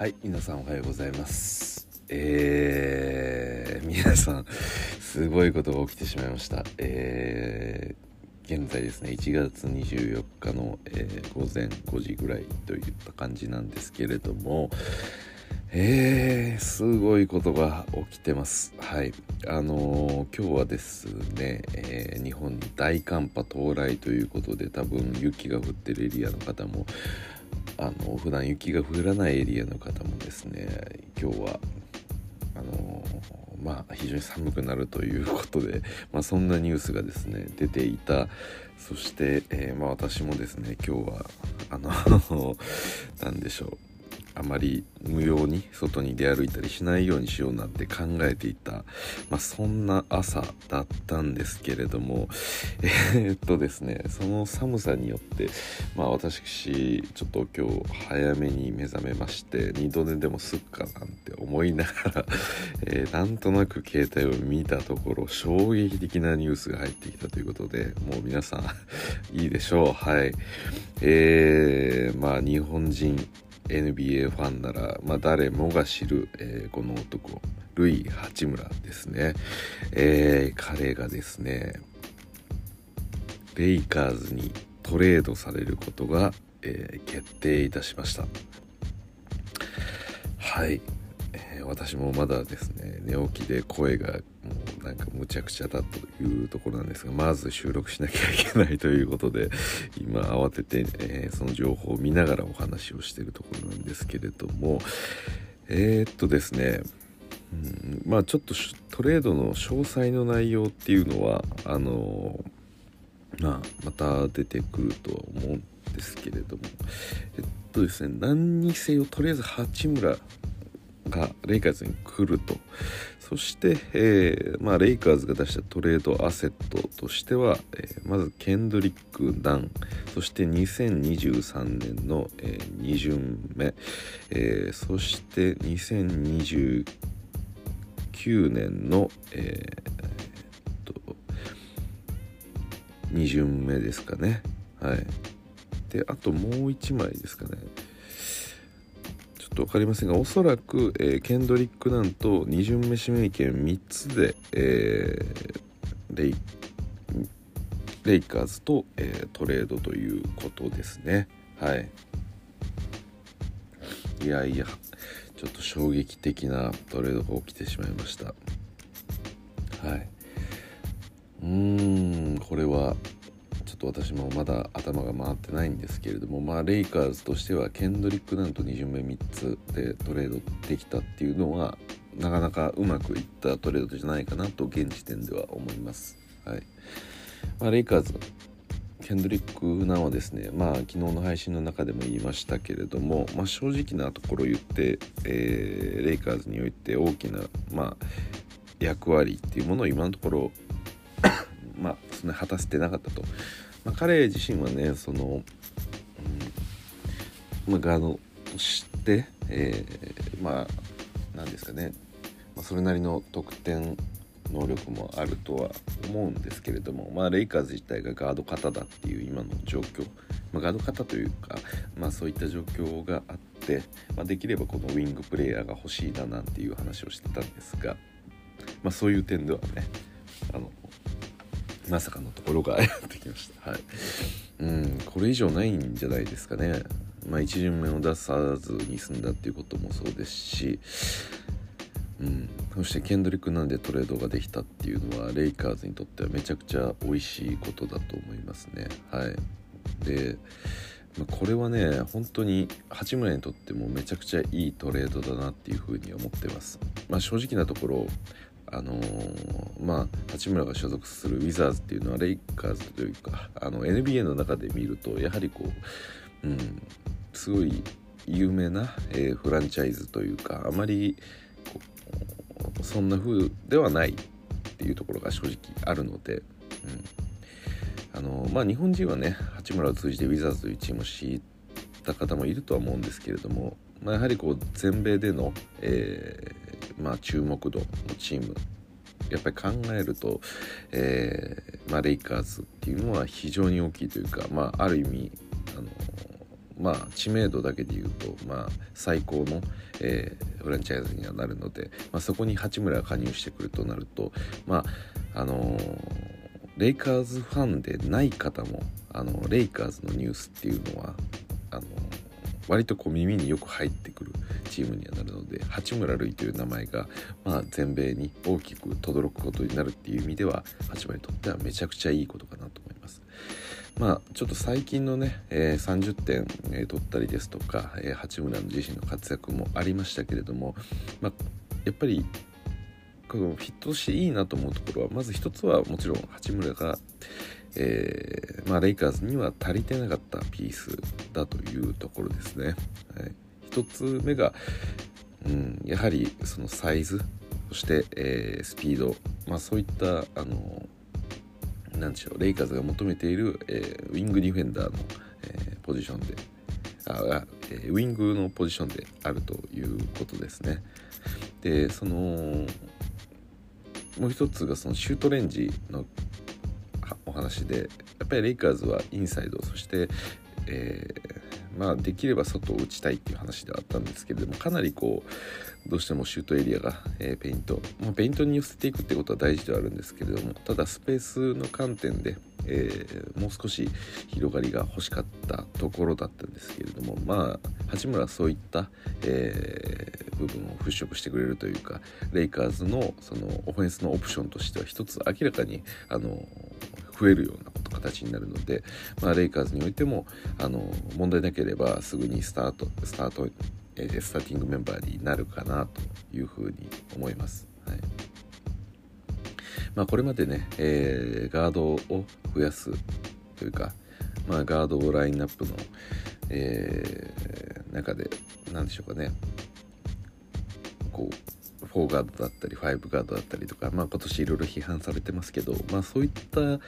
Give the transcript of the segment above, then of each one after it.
はい皆さんおはようございますえー、皆さんすごいことが起きてしまいましたえー、現在ですね1月24日の、えー、午前5時ぐらいといった感じなんですけれどもえー、すごいことが起きてます。はい。あのー、今日はですね、えー、日本に大寒波到来ということで、多分雪が降ってるエリアの方も、あの普段雪が降らないエリアの方もですね今日はあのまあ非常に寒くなるということで、まあ、そんなニュースがですね出ていた。そして、えー、まあ、私もですね今日はあの 何でしょう。あまり無用に外に出歩いたりしないようにしようなんて考えていた、まあ、そんな朝だったんですけれども えー、っとですねその寒さによって、まあ、私ちょっと今日早めに目覚めまして二度寝でもすっかなんて思いながら、えー、なんとなく携帯を見たところ衝撃的なニュースが入ってきたということでもう皆さんいいでしょう。はい。えー、まあ日本人 NBA ファンなら、まあ、誰もが知る、えー、この男ルイ・八村ですね、えー、彼がですねレイカーズにトレードされることが、えー、決定いたしました。はい、えー、私もまだですね寝起きで声がなんかむちゃくちゃだというところなんですがまず収録しなきゃいけないということで 今慌てて、えー、その情報を見ながらお話をしているところなんですけれどもえー、っとですねうんまあちょっとトレードの詳細の内容っていうのはあのまあまた出てくるとは思うんですけれどもえっとですね何にせよとりあえず八村がレイカーズに来ると。そして、えー、まあ、レイカーズが出したトレードアセットとしては、えー、まずケンドリック・ダンそして2023年の、えー、2巡目、えそして2029年の、えー、と2巡目ですかね。はい。であともう1枚ですかね。と分かりませんがおそらく、えー、ケンドリック・ナンと2巡目指名権3つで、えー、レイレイカーズと、えー、トレードということですね。はい。いやいやちょっと衝撃的なトレードが起きてしまいました。はい。うーんこれはと私もまだ頭が回ってないんですけれどもまあレイカーズとしてはケンドリック・ナント2巡目3つでトレードできたっていうのはなかなかうまくいったトレードじゃないかなと現時点では思います。はいまあ、レイカーズケンドリック・ナンはですねまあ昨日の配信の中でも言いましたけれども、まあ、正直なところ言って、えー、レイカーズにおいて大きな、まあ、役割っていうものを今のところまあそんな果たせてなかったとまあ、彼自身はねその、うんまあ、ガードとして、えー、まあ何ですかね、まあ、それなりの得点能力もあるとは思うんですけれども、まあ、レイカーズ自体がガード型だっていう今の状況、まあ、ガード型というか、まあ、そういった状況があって、まあ、できればこのウィングプレーヤーが欲しいななんていう話をしてたんですが、まあ、そういう点ではねあのまさかのところが やってきました。はい。うんこれ以上ないんじゃないですかね。まあ1巡目を出さずに済んだっていうこともそうですし。うん、そしてケンドリックなんでトレードができたっていうのはレイカーズにとってはめちゃくちゃ美味しいことだと思いますね。はい。で、まあ、これはね本当に八村にとってもめちゃくちゃいいトレードだなっていうふうに思ってます。まあ正直なところあのー、まあ八村が所属するウィザーズっていうのはレイカーズというかあの NBA の中で見るとやはりこう、うん、すごい有名な、えー、フランチャイズというかあまりそんな風ではないっていうところが正直あるので、うん。あのまあ、日本人はね八村を通じてウィザーズというチームを知った方もいるとは思うんですけれども、まあ、やはりこう全米での、えまあ、注目度のチーム。やっぱり考えると、えーまあ、レイカーズっていうのは非常に大きいというか、まあ、ある意味あの、まあ知名度だけで言うと、まあ、最高の、えー、フランチャイズにはなるので、まあ、そこに八村が加入してくるとなるとまああのレイカーズファンでない方もあのレイカーズのニュースっていうのは割とこう耳によく入ってくるチームにはなるので八村塁という名前が、まあ、全米に大きく轟くことになるっていう意味では八村にとってはめちゃくちゃいいことかなと思います。まあ、ちょっと最近のね、えー、30点、えー、取ったりですとか、えー、八村の自身の活躍もありましたけれども、まあ、やっぱりこのフィットしていいなと思うところはまず一つはもちろん八村が、えー、まあ、レイカーズには足りてなかったピースだというところですね。はい、一つ目が、うん、やはりそのサイズそして、えー、スピード、まあ、そういったあのなんでしょうレイカーズが求めている、えー、ウィングディフェンダーの、えー、ポジションであ、えー、ウィングのポジションであるということですね。でそのもう一つがそのシュートレンジの話でやっぱりレイカーズはインサイドそして、えー、まあできれば外を打ちたいっていう話ではあったんですけれどもかなりこうどうしてもシュートエリアが、えー、ペイント、まあ、ペイントに寄せていくってことは大事ではあるんですけれどもただスペースの観点でえー、もう少し広がりが欲しかったところだったんですけれどもまあ八村はそういった、え、部分を払拭してくれるというかレイカーズのそのオフェンスのオプションとしては一つ明らかにあの増えるような形になるので、まあ、レイカーズにおいてもあの問題なければすぐにスタートスタート、えー、スターティングメンバーになるかなというふうに思います。はいまあ、これまでね、えー、ガードを増やすというか、まあ、ガードをラインナップの、えー、中で何でしょうかねこう4ガードだったり5ガードだったりとか、まあ、今年いろいろ批判されてますけど、まあ、そういった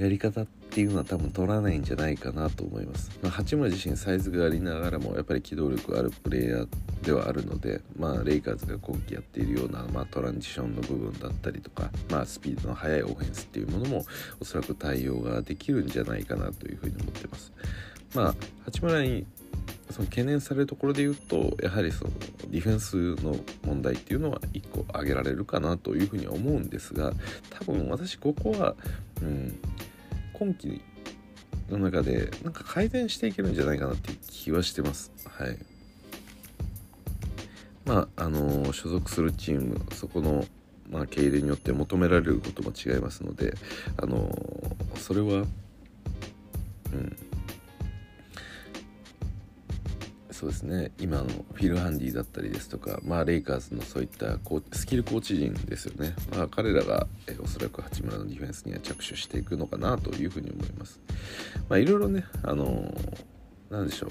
やり方っていうのは多分取らないんじゃないかなと思います。まあ、八村自身サイズがありながらもやっぱり機動力あるプレイヤーではあるので、まあ、レイカーズが今季やっているような、まあ、トランジションの部分だったりとか、まあ、スピードの速いオフェンスっていうものもおそらく対応ができるんじゃないかなというふうに思ってます。まあ、八村にその懸念されるところで言うとやはりそのディフェンスの問題っていうのは1個挙げられるかなというふうには思うんですが多分私ここは、うん、今季の中でなんか改善していけるんじゃないかなっていう気はしてます。はいまああの所属するチームそこの、まあ、経営によって求められることも違いますのであのそれはうんそうですね。今のフィル・ハンディだったりですとか、まあ、レイカーズのそういったこうスキルコーチ陣ですよね、まあ、彼らが、えおそらく八村のディフェンスには着手していくのかなというふうに思います。まあ、いろいろね、あのー、でしょう。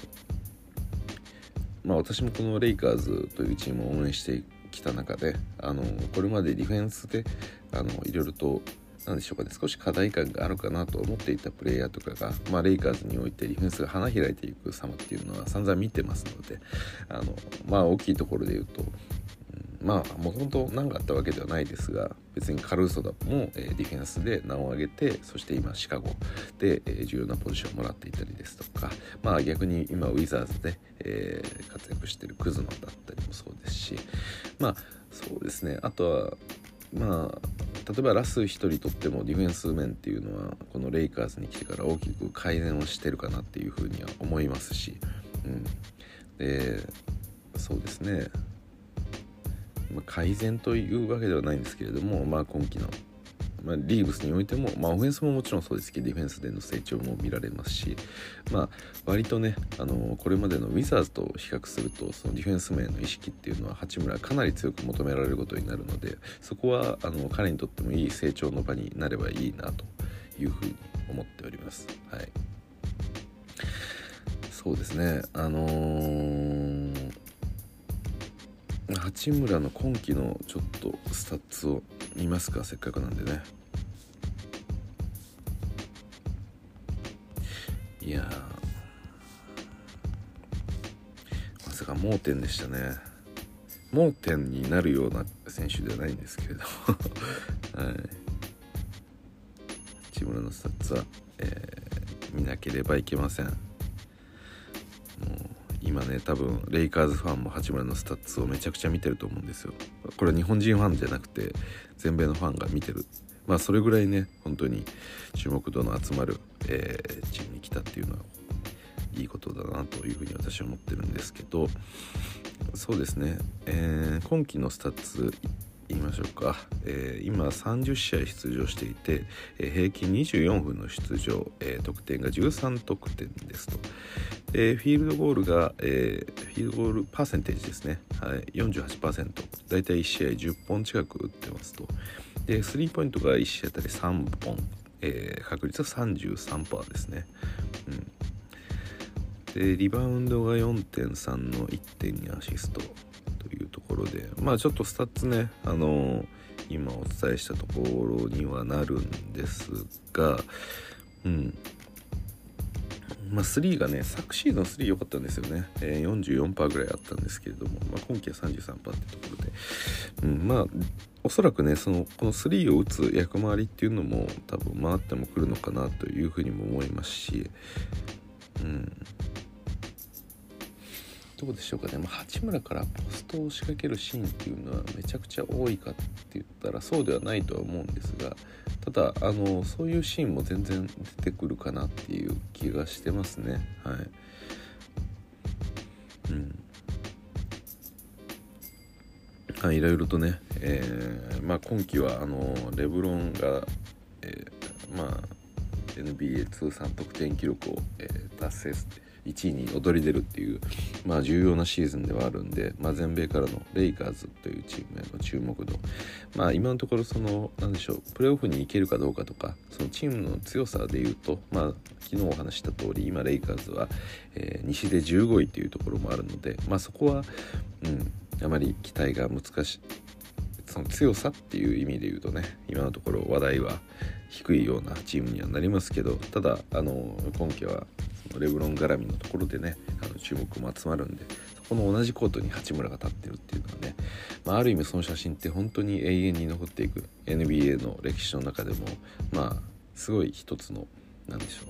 まあ、私もこのレイカーズというチームを応援してきた中で、あのこれまでディフェンスであのいろいろと何でしょうかね。少し課題感があるかなと思っていたプレイヤーとかが、まあ、レイカーズにおいてディフェンスが花開いていく様っていうのは散々見てますのであのまあ大きいところで言うと、うん、まあもともと何があったわけではないですが別にカルーソダも、えー、ディフェンスで名を挙げてそして今シカゴで、えー、重要なポジションをもらっていたりですとかまあ逆に今ウィザーズで、えー、活躍しているクズノだったりもそうですしまあそうですね。あとはまあ例えばラス1人とってもディフェンス面っていうのはこのレイカーズに来てから大きく改善をしてるかなっていうふうには思いますし、うん、でそうですね、まあ、改善というわけではないんですけれども、まあ、今季のまあ、リーブスにおいても、まあ、オフェンスももちろんそうです。けどディフェンスでの成長も見られますし、まあ、割とねあのこれまでのウィザーズと比較するとそのディフェンス面の意識っていうのは八村かなり強く求められることになるのでそこはあの彼にとってもいい成長の場になればいいなというふうに思っております。はい。そうですね。あのー、八村の今季のちょっとスタッツを見ますか？せっかくなんでね。いやまさか盲点でしたね。盲点になるような選手ではないんですけれど はい。八村のスタッツは、えー、見なければいけません。今ね多分レイカーズファンも八村のスタッツをめちゃくちゃ見てると思うんですよ。これは日本人ファンじゃなくて全米のファンが見てる。まあそれぐらいね本当に注目度の集まる、えー、チームに来たっていうのはいいことだなというふうに私は思ってるんですけどそうですね、えー、今季のスタッツ言いましょうか、えー、今30試合出場していて、えー、平均24分の出場、えー、得点が13得点ですと、でフィールドゴールが、えー、フィールドゴールパーセンテージですね、はい、48%大体1試合10本近く打ってますと。でスリーポイントが1試合あたり3本、えー、確率は33%ですね、うん。でリバウンドが4.3の1.2アシスト。ろでまあちょっとスタッツねあのー、今お伝えしたところにはなるんですがうん。まあ、3がね昨シーズン3良かったんですよね、えー、44%ぐらいあったんですけれども、まあ、今季は33%ってところで、うん、まあおそらくねそのこの3を打つ役回りっていうのも多分回ってもくるのかなというふうにも思いますし、うん、どうでしょうかね、まあ、八村からポストを仕掛けるシーンっていうのはめちゃくちゃ多いかって言ったらそうではないとは思うんですがただあのそういうシーンも全然出てくるかなっていう気がしてますね。はい。うん。あいろいろとね、えー、まあ、今季はあのレブロンが、えー、まあ NBA 通算得点記録を、えー、達成して1位に躍り出るっていう、まあ、重要なシーズンではあるんで、まあ、全米からのレイカーズというチームへの注目度、まあ、今のところその何でしょうプレーオフに行けるかどうかとかそのチームの強さでいうと、まあ、昨日お話した通り今レイカーズは、えー、西で15位というところもあるので、まあ、そこは、うん、あまり期待が難しいその強さっていう意味で言うとね今のところ話題は低いようなチームにはなりますけどただあの今季はレブロン絡みのところでねあの注目も集まるんでそこの同じコートに八村が立ってるっていうのはね、まあ、ある意味その写真って本当に永遠に残っていく NBA の歴史の中でもまあすごい一つの何でしょ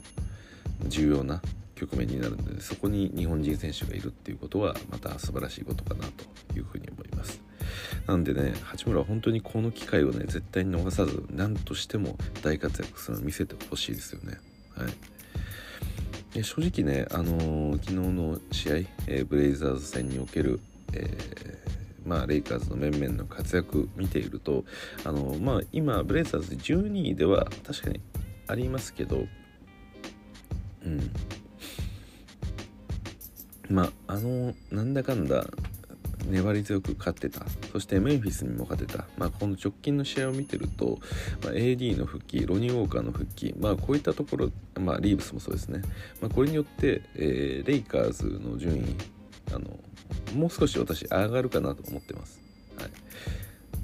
う重要な局面になるのでそこに日本人選手がいるっていうことはまた素晴らしいことかなというふうに思います。なんでね八村は本当にこの機会をね絶対に逃さず何としても大活躍するのを見せてほしいですよね。はいえ正直ね、あのー、昨日の試合、えー、ブレイザーズ戦における、えー、まあ、レイカーズの面々の活躍見ていると、あのまあ、今ブレイザーズ12位では確かにありますけど、うん、まああのなんだかんだ粘り強く勝ってた。そしてメンフィスにも勝てた、まあ、この直近の試合を見てると、まあ、AD の復帰ロニー・ウォーカーの復帰、まあ、こういったところ、まあ、リーブスもそうですね、まあ、これによって、えー、レイカーズの順位あのもう少し私上がるかなと思ってます、はい。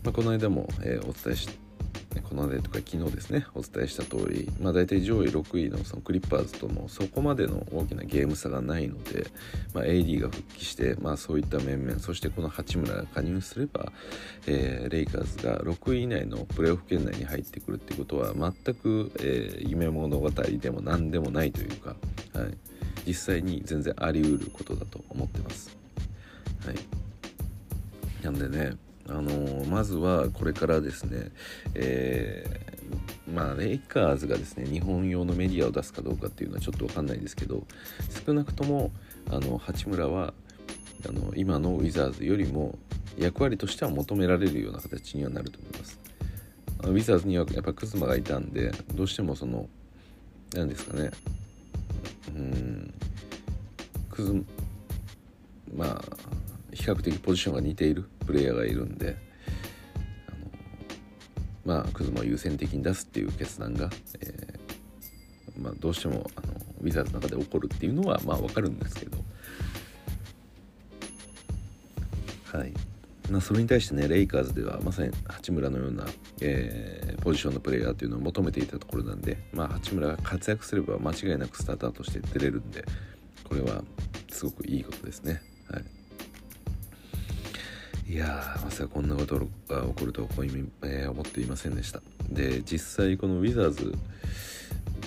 まあ、この間も、えー、お伝えしこの間とか昨日ですねお伝えした通りまあ大体上位6位のそのクリッパーズともそこまでの大きなゲーム差がないので、まあ、AD が復帰してまあそういった面々そしてこの八村が加入すれば、えー、レイカーズが6位以内のプレーオフ圏内に入ってくるってことは全く、えー、夢物語でも何でもないというか、はい、実際に全然あり得ることだと思ってます。はい、なんでねあのまずはこれからですね、えー、まあ、レイカーズがですね日本用のメディアを出すかどうかっていうのはちょっと分かんないですけど少なくともあの八村はあの今のウィザーズよりも役割としては求められるような形にはなると思います。ウィザーズにはやっぱクズマがいたんでどうしてもその何ですかねうんクズまあ比較的ポジションが似ているプレイヤーがいるんであのまあクズマを優先的に出すっていう決断が、えー、まあ、どうしてもあのウィザーズの中で起こるっていうのはまあ分かるんですけど。はい。まあ、それに対してねレイカーズではまさに八村のような、えー、ポジションのプレイヤーというのを求めていたところなんで、まあ、八村が活躍すれば間違いなくスターターとして出れるんでこれはすごくいいことですね。はい。いやまさかこんなことが起こるとは、えー、思っていませんでした。で実際このウィザーズ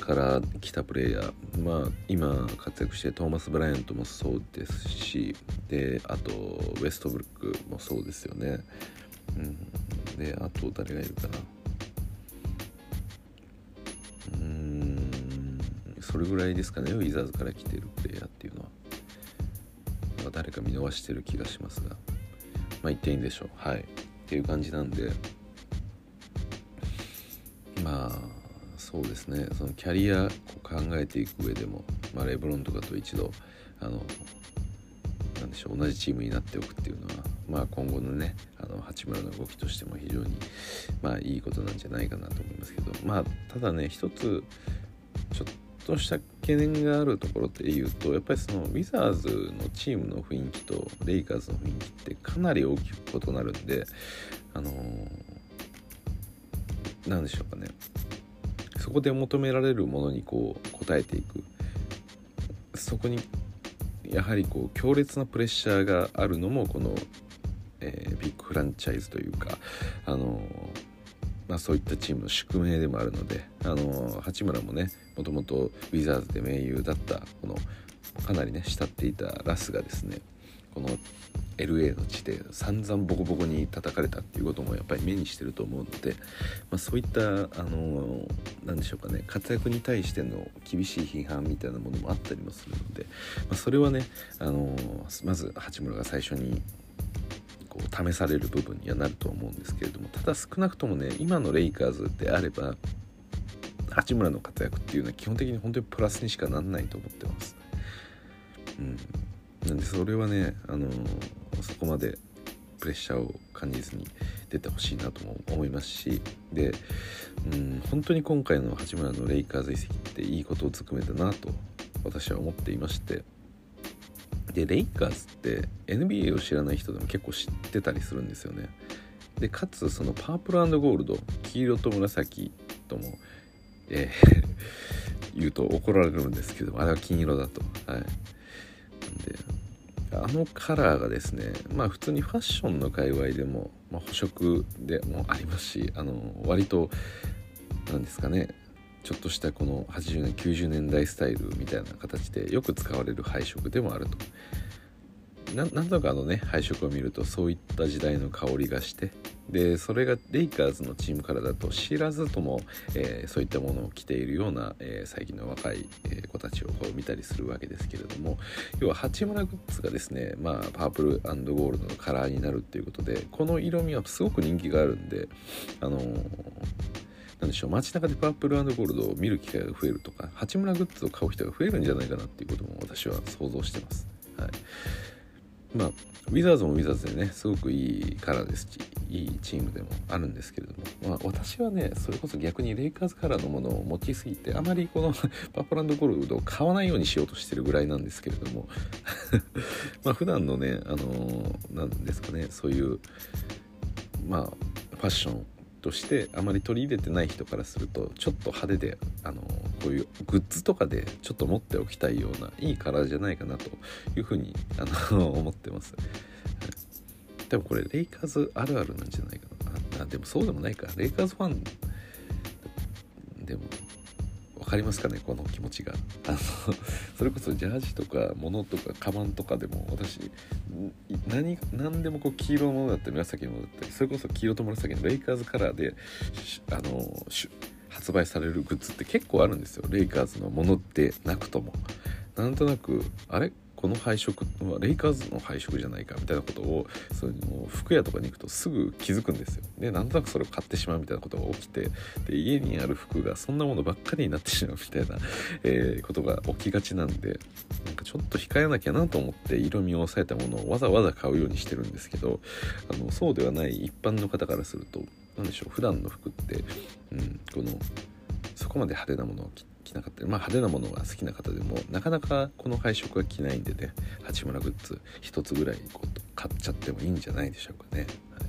から来たプレイヤーまあ今活躍してトーマス・ブライアントもそうですしであとウェストブルックもそうですよね、うん、であと誰がいるかな。うん。それぐらいですかねウィザーズから来てるプレイヤーっていうのは。誰か見逃してる気がしますが。まあ言っていいんでしょう。はい。っていう感じなんで。まあそうですね。そのキャリアを考えていく上でも、まあ、レブロンとかと一度あのなんでしょう同じチームになっておくっていうのは、まあ、今後のねあの八村の動きとしても非常に、まあ、いいことなんじゃないかなと思いますけど。まあただね一つちょっとした懸念があるところっていうとやっぱりそのウィザーズのチームの雰囲気とレイカーズの雰囲気ってかなり大きく異なるんであのー、なんでしょうかね。そこで求められるものにこう応えていく。そこにやはりこう強烈なプレッシャーがあるのもこの、えー、ビッグフランチャイズというかあのまあ、そういったチームの宿命でもあるのであの八村もねもともとウィザーズで盟友だったこのかなりね慕っていたラスがですねこの LA の地で散々ボコボコに叩かれたっていうこともやっぱり目にしてると思うので、まあ、そういったあの何でしょうかね活躍に対しての厳しい批判みたいなものもあったりもするので、まあ、それはねあのまず八村が最初にこう試される部分にはなると思うんですけれどもただ少なくともね今のレイカーズであれば八村の活躍っていうのは基本的に本当にプラスにしかなんないと思ってます。うんなんでそれはね、あのそこまでプレッシャーを感じずに出てほしいなとも思いますしで、うん、本当に今回の八村のレイカーズ移籍っていいことをつくめたなと私は思っていましてでレイカーズって NBA を知らない人でも結構知ってたりするんですよね。でかつそのパープルゴールド黄色と紫とも、えー 言うと怒られるんですけどあれは金色だと。はい。であのカラーがですねまあ普通にファッションの界隈でも、まあ、補色でもありますしあの割と何ですかねちょっとしたこの80年90年代スタイルみたいな形でよく使われる配色でもあると。なんとかあのね配色を見るとそういった時代の香りがしてでそれがレイカーズのチームからだと知らずとも、えー、そういったものを着ているような、えー、最近の若い、え子たちをこう見たりするわけですけれども要は八村グッズがですね、まあ、パープルゴールドのカラーになるっていうことでこの色味はすごく人気があるんであのーなんでしょう街中でパープルゴールドを見る機会が増えるとか八村グッズを買う人が増えるんじゃないかなっていうことも私は想像してます。はいまあ、ウィザーズもウィザーズでねすごくいいカラーですしいいチームでもあるんですけれども、まあ、私はねそれこそ逆にレイカーズカラーのものを持ちすぎてあまりこの パープランドゴールドを買わないようにしようとしてるぐらいなんですけれども まあ普段のねあの何ですかねそういうまあファッションとしてあまり取り入れてない人からするとちょっと派手であのこういうグッズとかでちょっと持っておきたいようないいカラーじゃないかなというふうにあの 思ってます。でもこれレイカーズあるあるなんじゃないかな。あでもそうでもないか。レイカーズファンでも分かりますかねこの気持ちが。あの それこそジャージとか物とかカバンとかでも私何何でもこう黄色のものだったり紫のものだったりそれこそ黄色と紫のレイカーズカラーであの発売されるグッズって結構あるんですよ。レイカーズのものってなくとも。なんとなくあれ？この配色はレイカーズの配色じゃないかみたいなことをその服屋とかに行くとすぐ気づくんですよ。でなんとなくそれを買ってしまうみたいなことが起きてで家にある服がそんなものばっかりになってしまうみたいな、えー、ことが起きがちなんでなんかちょっと控えなきゃなと思って色味を抑えたものをわざわざ買うようにしてるんですけどあのそうではない一般の方からすると何でしょう普段の服って、うん、このそこまで派手なものを着着なかったり、まあ、派手なものが好きな方でもなかなかこの配色が着ないんでね八村グッズ1つぐらいこう買っちゃってもいいんじゃないでしょうかね。は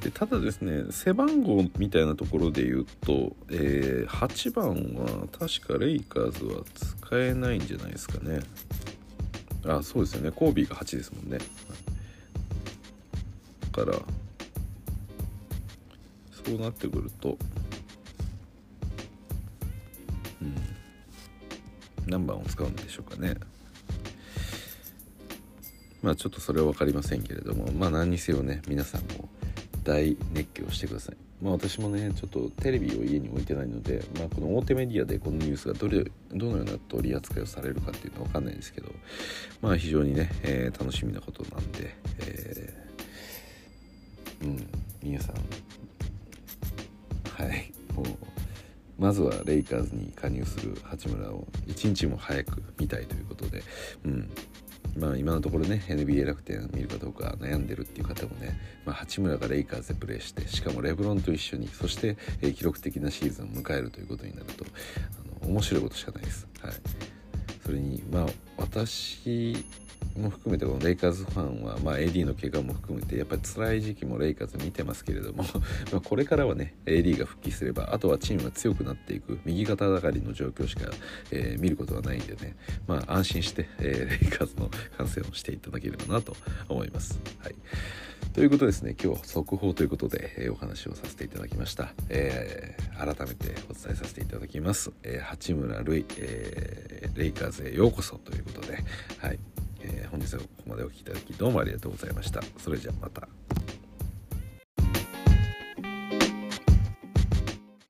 い、でただですね背番号みたいなところで言うと、えー、8番は確かレイカーズは使えないんじゃないですかね。あそうですよねコービーが8ですもんね。だからそうなってくると何番を使うんでしょうかね。まあちょっとそれは分かりませんけれどもまあ何にせよね皆さんも大熱狂してください。まあ私もねちょっとテレビを家に置いてないので、まあ、この大手メディアでこのニュースがどれどのような取り扱いをされるかっていうのは分かんないですけどまあ非常にね、えー、楽しみなことなんで、えー、うん皆さんはいもうまずはレイカーズに加入する八村を一日も早く見たいということで、うんまあ、今のところね NBA 楽天見るかどうか悩んでるっていう方もね、まあ、八村がレイカーズでプレーしてしかもレブロンと一緒にそして、えー、記録的なシーズンを迎えるということになるとあの面白いことしかないです。はい、それにまあ私も含めてこのレイカーズファンは、まあ、AD の怪我も含めてやっぱり辛い時期もレイカーズ見てますけれども まこれからはね AD が復帰すればあとはチームが強くなっていく右肩上がりの状況しか、えー、見ることはないんでね、まあ、安心して、えー、レイカーズの観戦をしていただければなと思います。はい。ということですね今日速報ということで、えー、お話をさせていただきました、えー、改めてお伝えさせていただきます、えー、八村塁、えレイカーズへようこそということではい、本日はここまでお聴きいただきどうもありがとうございました。それじゃまた。